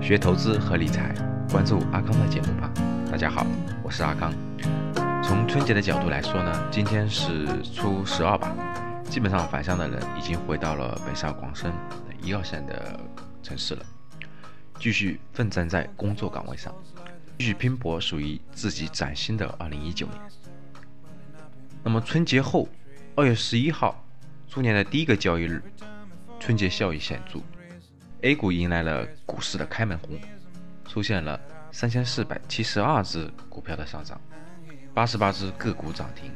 学投资和理财，关注阿康的节目吧。大家好，我是阿康。从春节的角度来说呢，今天是初十二吧，基本上返乡的人已经回到了北上广深一二线的城市了，继续奋战在工作岗位上，继续拼搏，属于自己崭新的二零一九年。那么春节后，二月十一号，猪年的第一个交易日，春节效益显著。A 股迎来了股市的开门红，出现了三千四百七十二只股票的上涨，八十八只个股涨停，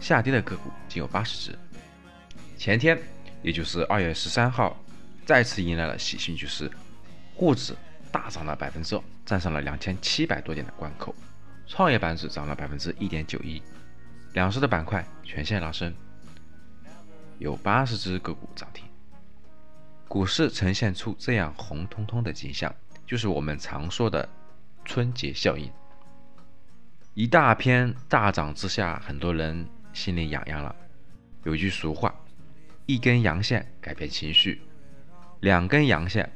下跌的个股仅有八十只。前天，也就是二月十三号，再次迎来了喜讯，就是沪指大涨了百分之二，站上了两千七百多点的关口，创业板指涨了百分之一点九一，两市的板块全线拉升，有八十只个股涨停。股市呈现出这样红彤彤的景象，就是我们常说的春节效应。一大片大涨之下，很多人心里痒痒了。有句俗话：“一根阳线改变情绪，两根阳线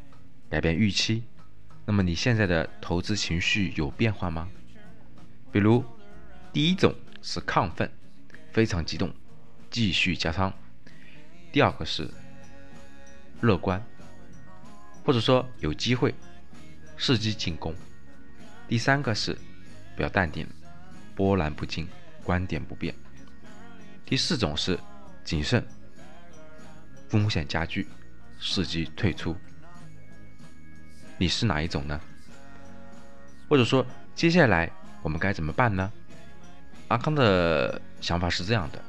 改变预期。”那么你现在的投资情绪有变化吗？比如，第一种是亢奋，非常激动，继续加仓；第二个是。乐观，或者说有机会，伺机进攻。第三个是比较淡定，波澜不惊，观点不变。第四种是谨慎，风险加剧，伺机退出。你是哪一种呢？或者说接下来我们该怎么办呢？阿康的想法是这样的：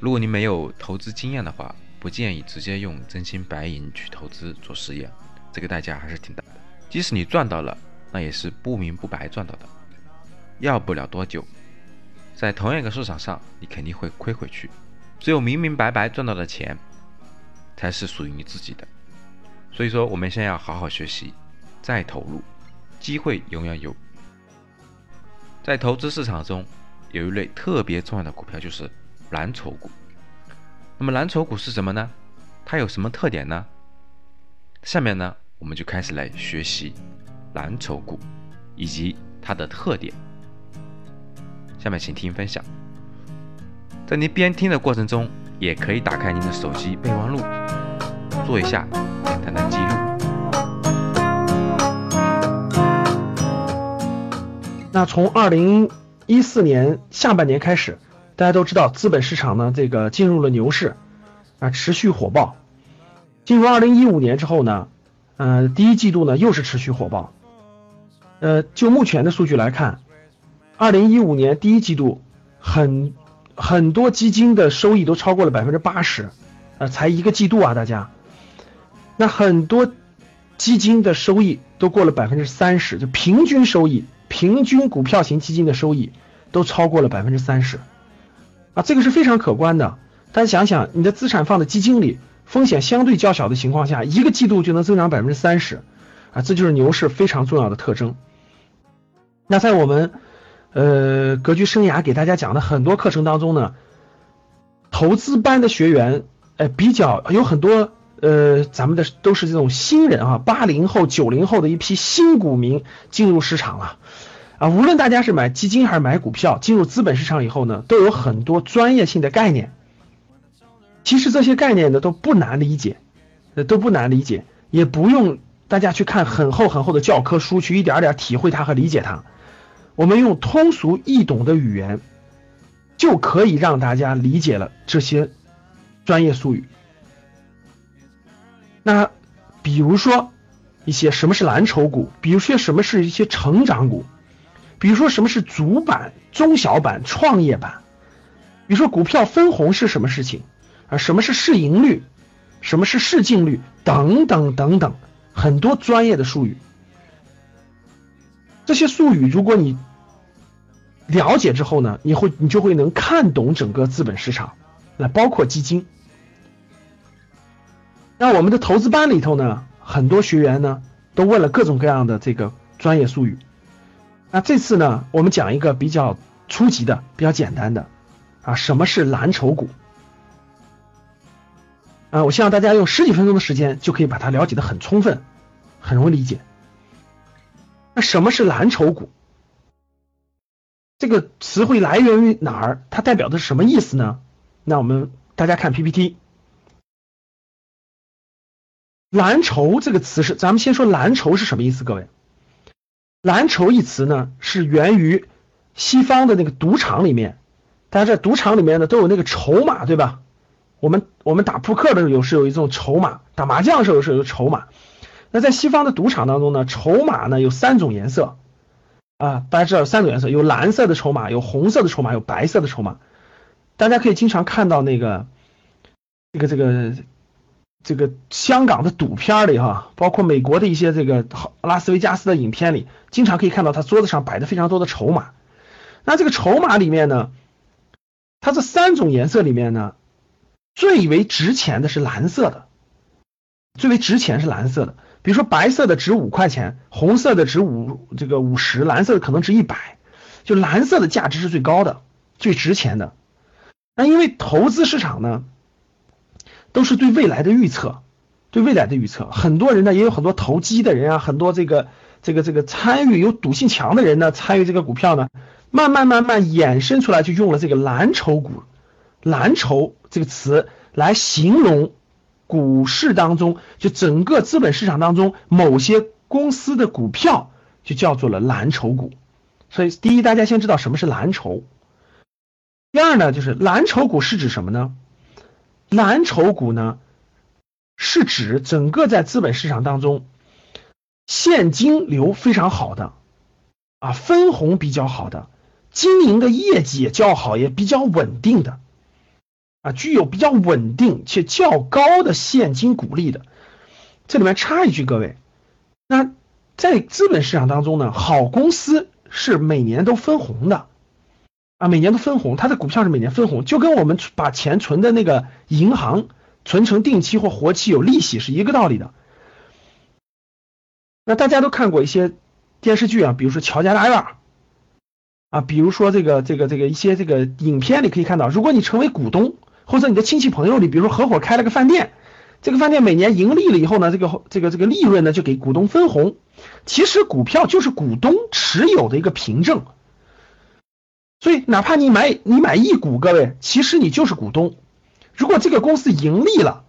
如果你没有投资经验的话。不建议直接用真金白银去投资做实验，这个代价还是挺大的。即使你赚到了，那也是不明不白赚到的，要不了多久，在同样一个市场上，你肯定会亏回去。只有明明白白赚到的钱，才是属于你自己的。所以说，我们先要好好学习，再投入，机会永远有。在投资市场中，有一类特别重要的股票，就是蓝筹股。那么蓝筹股是什么呢？它有什么特点呢？下面呢，我们就开始来学习蓝筹股以及它的特点。下面请听分享。在您边听的过程中，也可以打开您的手机备忘录，做一下简单的记录。那从二零一四年下半年开始。大家都知道，资本市场呢，这个进入了牛市，啊，持续火爆。进入二零一五年之后呢，呃，第一季度呢又是持续火爆。呃，就目前的数据来看，二零一五年第一季度，很很多基金的收益都超过了百分之八十，呃，才一个季度啊，大家。那很多基金的收益都过了百分之三十，就平均收益，平均股票型基金的收益都超过了百分之三十。啊，这个是非常可观的。大家想想，你的资产放在基金里，风险相对较小的情况下，一个季度就能增长百分之三十，啊，这就是牛市非常重要的特征。那在我们呃格局生涯给大家讲的很多课程当中呢，投资班的学员，哎，比较有很多呃，咱们的都是这种新人啊，八零后、九零后的一批新股民进入市场了。啊无论大家是买基金还是买股票，进入资本市场以后呢，都有很多专业性的概念。其实这些概念呢都不难理解，呃都不难理解，也不用大家去看很厚很厚的教科书去一点点体会它和理解它。我们用通俗易懂的语言，就可以让大家理解了这些专业术语。那比如说一些什么是蓝筹股，比如说什么是一些成长股。比如说什么是主板、中小板、创业板？比如说股票分红是什么事情啊？什么是市盈率？什么是市净率？等等等等，很多专业的术语。这些术语如果你了解之后呢，你会你就会能看懂整个资本市场，那包括基金。那我们的投资班里头呢，很多学员呢都问了各种各样的这个专业术语。那这次呢，我们讲一个比较初级的、比较简单的啊，什么是蓝筹股？啊，我希望大家用十几分钟的时间就可以把它了解的很充分，很容易理解。那什么是蓝筹股？这个词汇来源于哪儿？它代表的是什么意思呢？那我们大家看 PPT，蓝筹这个词是，咱们先说蓝筹是什么意思？各位，蓝筹一词呢是源于西方的那个赌场里面，大家在赌场里面呢都有那个筹码，对吧？我们我们打扑克的时候有是有一种筹码，打麻将的时候是有筹码。那在西方的赌场当中呢，筹码呢有三种颜色啊，大家知道有三种颜色，有蓝色的筹码，有红色的筹码，有白色的筹码。大家可以经常看到那个这个这个这个香港的赌片里哈，包括美国的一些这个拉斯维加斯的影片里，经常可以看到他桌子上摆的非常多的筹码。那这个筹码里面呢，它这三种颜色里面呢，最为值钱的是蓝色的，最为值钱是蓝色的。比如说白色的值五块钱，红色的值五这个五十，蓝色的可能值一百，就蓝色的价值是最高的、最值钱的。那因为投资市场呢，都是对未来的预测，对未来的预测，很多人呢也有很多投机的人啊，很多这个这个这个参与有赌性强的人呢，参与这个股票呢，慢慢慢慢衍生出来，就用了这个蓝筹股，蓝筹这个词来形容。股市当中，就整个资本市场当中，某些公司的股票就叫做了蓝筹股。所以，第一，大家先知道什么是蓝筹。第二呢，就是蓝筹股是指什么呢？蓝筹股呢，是指整个在资本市场当中现金流非常好的啊，分红比较好的，经营的业绩也较好，也比较稳定的。啊，具有比较稳定且较高的现金股利的，这里面插一句，各位，那在资本市场当中呢，好公司是每年都分红的啊，每年都分红，它的股票是每年分红，就跟我们把钱存的那个银行存成定期或活期有利息是一个道理的。那大家都看过一些电视剧啊，比如说《乔家大院》。啊，比如说这个这个这个一些这个影片里可以看到，如果你成为股东。或者你的亲戚朋友里，比如说合伙开了个饭店，这个饭店每年盈利了以后呢，这个这个这个利润呢就给股东分红。其实股票就是股东持有的一个凭证，所以哪怕你买你买一股，各位，其实你就是股东。如果这个公司盈利了，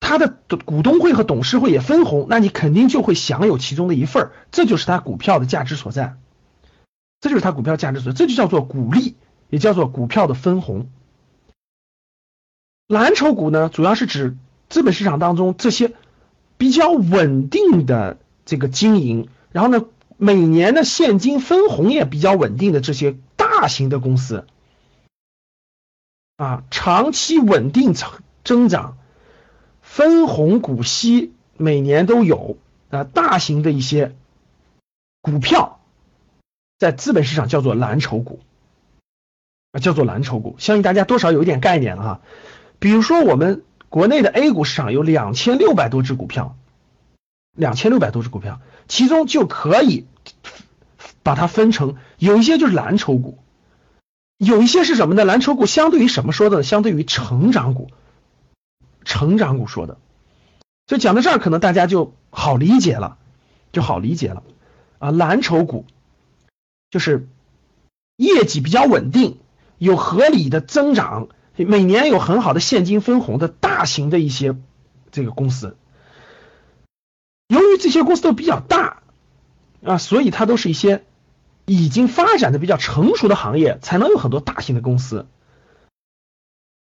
他的股东会和董事会也分红，那你肯定就会享有其中的一份儿，这就是他股票的价值所在，这就是他股票价值所在，这就叫做股利，也叫做股票的分红。蓝筹股呢，主要是指资本市场当中这些比较稳定的这个经营，然后呢，每年的现金分红也比较稳定的这些大型的公司啊，长期稳定增增长，分红股息每年都有啊，大型的一些股票在资本市场叫做蓝筹股啊，叫做蓝筹股，相信大家多少有一点概念了哈。比如说，我们国内的 A 股市场有两千六百多只股票，两千六百多只股票，其中就可以把它分成，有一些就是蓝筹股，有一些是什么呢？蓝筹股相对于什么说的？相对于成长股，成长股说的。所以讲到这儿，可能大家就好理解了，就好理解了啊。蓝筹股就是业绩比较稳定，有合理的增长。每年有很好的现金分红的大型的一些这个公司，这些公司都比较大啊，所以它都是一些已经发展的比较成熟的行业，才能有很多大型的公司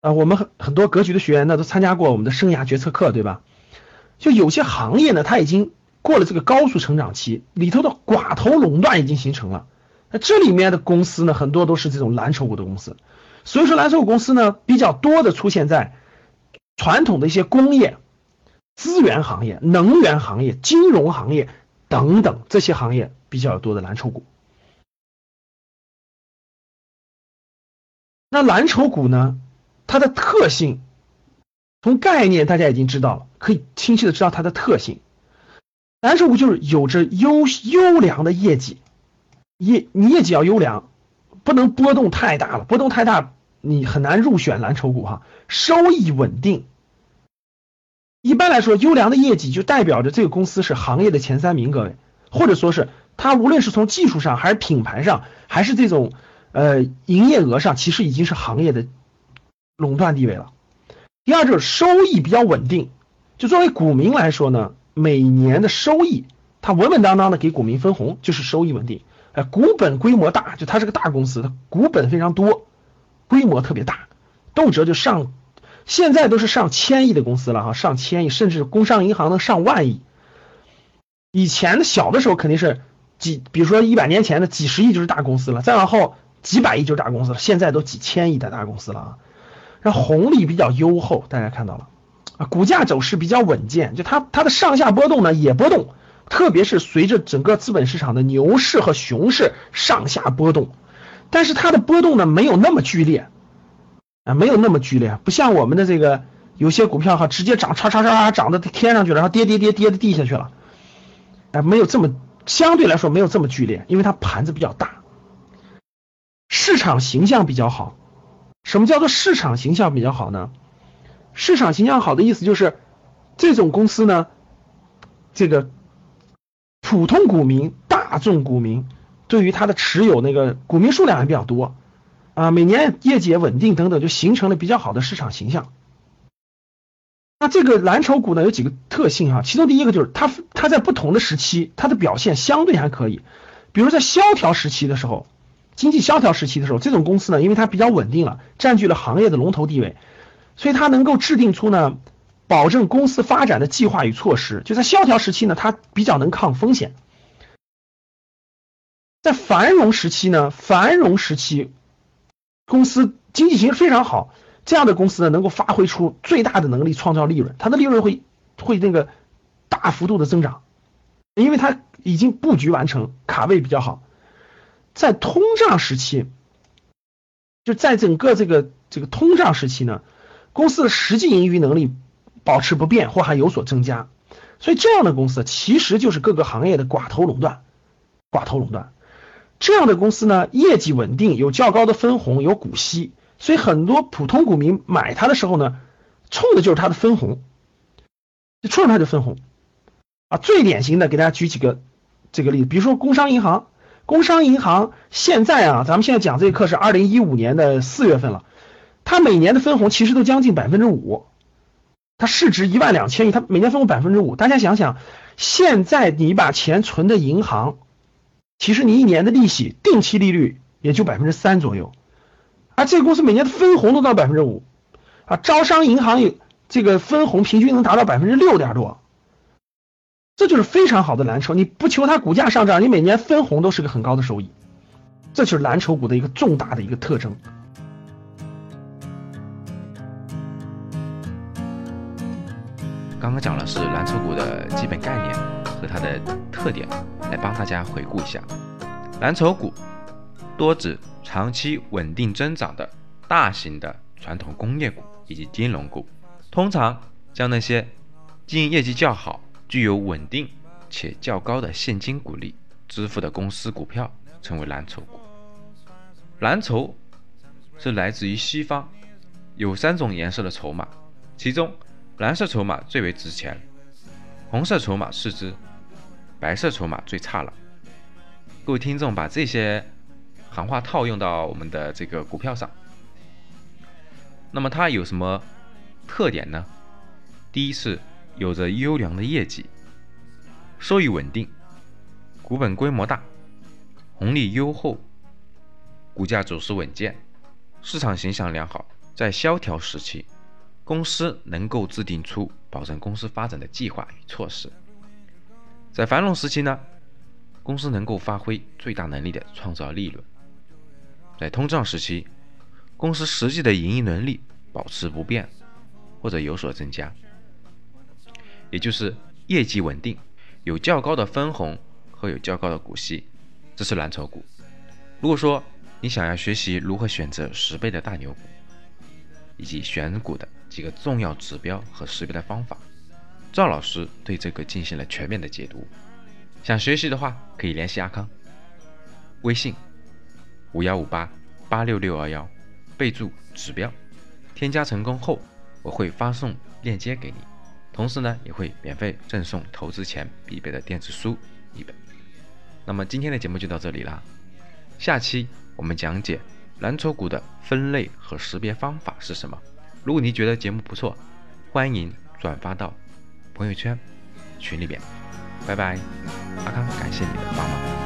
啊。我们很很多格局的学员呢，都参加过我们的生涯决策课，对吧？就有些行业呢，它已经过了这个高速成长期，里头的寡头垄断已经形成了。那这里面的公司呢，很多都是这种蓝筹股的公司。所以说，蓝筹股公司呢比较多的出现在传统的一些工业、资源行业、能源行业、金融行业等等这些行业比较多的蓝筹股。那蓝筹股呢，它的特性从概念大家已经知道了，可以清晰的知道它的特性。蓝筹股就是有着优优良的业绩，业你业绩要优良。不能波动太大了，波动太大你很难入选蓝筹股哈。收益稳定，一般来说，优良的业绩就代表着这个公司是行业的前三名。各位，或者说是它无论是从技术上，还是品牌上，还是这种呃营业额上，其实已经是行业的垄断地位了。第二就是收益比较稳定，就作为股民来说呢，每年的收益它稳稳当当的给股民分红，就是收益稳定。哎，股本规模大，就它是个大公司，它股本非常多，规模特别大，动辄就上，现在都是上千亿的公司了哈，上千亿，甚至工商银行能上万亿。以前的小的时候肯定是几，比如说一百年前的几十亿就是大公司了，再往后几百亿就是大公司了，现在都几千亿的大公司了啊。然后红利比较优厚，大家看到了啊，股价走势比较稳健，就它它的上下波动呢也波动。特别是随着整个资本市场的牛市和熊市上下波动，但是它的波动呢没有那么剧烈啊，没有那么剧烈，不像我们的这个有些股票哈，直接涨，叉叉叉叉涨到天上去了，然后跌跌跌跌到地下去了，哎，没有这么相对来说没有这么剧烈，因为它盘子比较大，市场形象比较好。什么叫做市场形象比较好呢？市场形象好的意思就是这种公司呢，这个。普通股民、大众股民对于它的持有那个股民数量还比较多啊，每年业绩也稳定等等，就形成了比较好的市场形象。那这个蓝筹股呢有几个特性哈，其中第一个就是它它在不同的时期它的表现相对还可以，比如在萧条时期的时候，经济萧条时期的时候，这种公司呢因为它比较稳定了，占据了行业的龙头地位，所以它能够制定出呢。保证公司发展的计划与措施，就在萧条时期呢，它比较能抗风险；在繁荣时期呢，繁荣时期公司经济形势非常好，这样的公司呢，能够发挥出最大的能力，创造利润，它的利润会会那个大幅度的增长，因为它已经布局完成，卡位比较好。在通胀时期，就在整个这个这个通胀时期呢，公司的实际盈余能力。保持不变或还有所增加，所以这样的公司其实就是各个行业的寡头垄断。寡头垄断这样的公司呢，业绩稳定，有较高的分红，有股息，所以很多普通股民买它的时候呢，冲的就是它的分红，就冲着它的分红啊。最典型的，给大家举几个这个例子，比如说工商银行，工商银行现在啊，咱们现在讲这个课是二零一五年的四月份了，它每年的分红其实都将近百分之五。它市值一万两千亿，它每年分红百分之五。大家想想，现在你把钱存的银行，其实你一年的利息定期利率也就百分之三左右，而这个公司每年的分红都到百分之五啊！招商银行有这个分红平均能达到百分之六点多，这就是非常好的蓝筹。你不求它股价上涨，你每年分红都是个很高的收益，这就是蓝筹股的一个重大的一个特征。刚刚讲的是蓝筹股的基本概念和它的特点，来帮大家回顾一下。蓝筹股多指长期稳定增长的大型的传统工业股以及金融股，通常将那些经营业绩较好、具有稳定且较高的现金股利支付的公司股票称为蓝筹股。蓝筹是来自于西方，有三种颜色的筹码，其中。蓝色筹码最为值钱，红色筹码次之，白色筹码最差了。各位听众，把这些行话套用到我们的这个股票上，那么它有什么特点呢？第一是有着优良的业绩，收益稳定，股本规模大，红利优厚，股价走势稳健，市场形象良好，在萧条时期。公司能够制定出保证公司发展的计划与措施，在繁荣时期呢，公司能够发挥最大能力的创造利润；在通胀时期，公司实际的盈利能力保持不变或者有所增加，也就是业绩稳定，有较高的分红和有较高的股息，这是蓝筹股。如果说你想要学习如何选择十倍的大牛股，以及选股的。几个重要指标和识别的方法，赵老师对这个进行了全面的解读。想学习的话，可以联系阿康，微信五幺五八八六六二幺，备注指标，添加成功后，我会发送链接给你，同时呢，也会免费赠送投资前必备的电子书一本。那么今天的节目就到这里啦，下期我们讲解蓝筹股的分类和识别方法是什么。如果你觉得节目不错，欢迎转发到朋友圈、群里边。拜拜，阿康，感谢你的帮忙。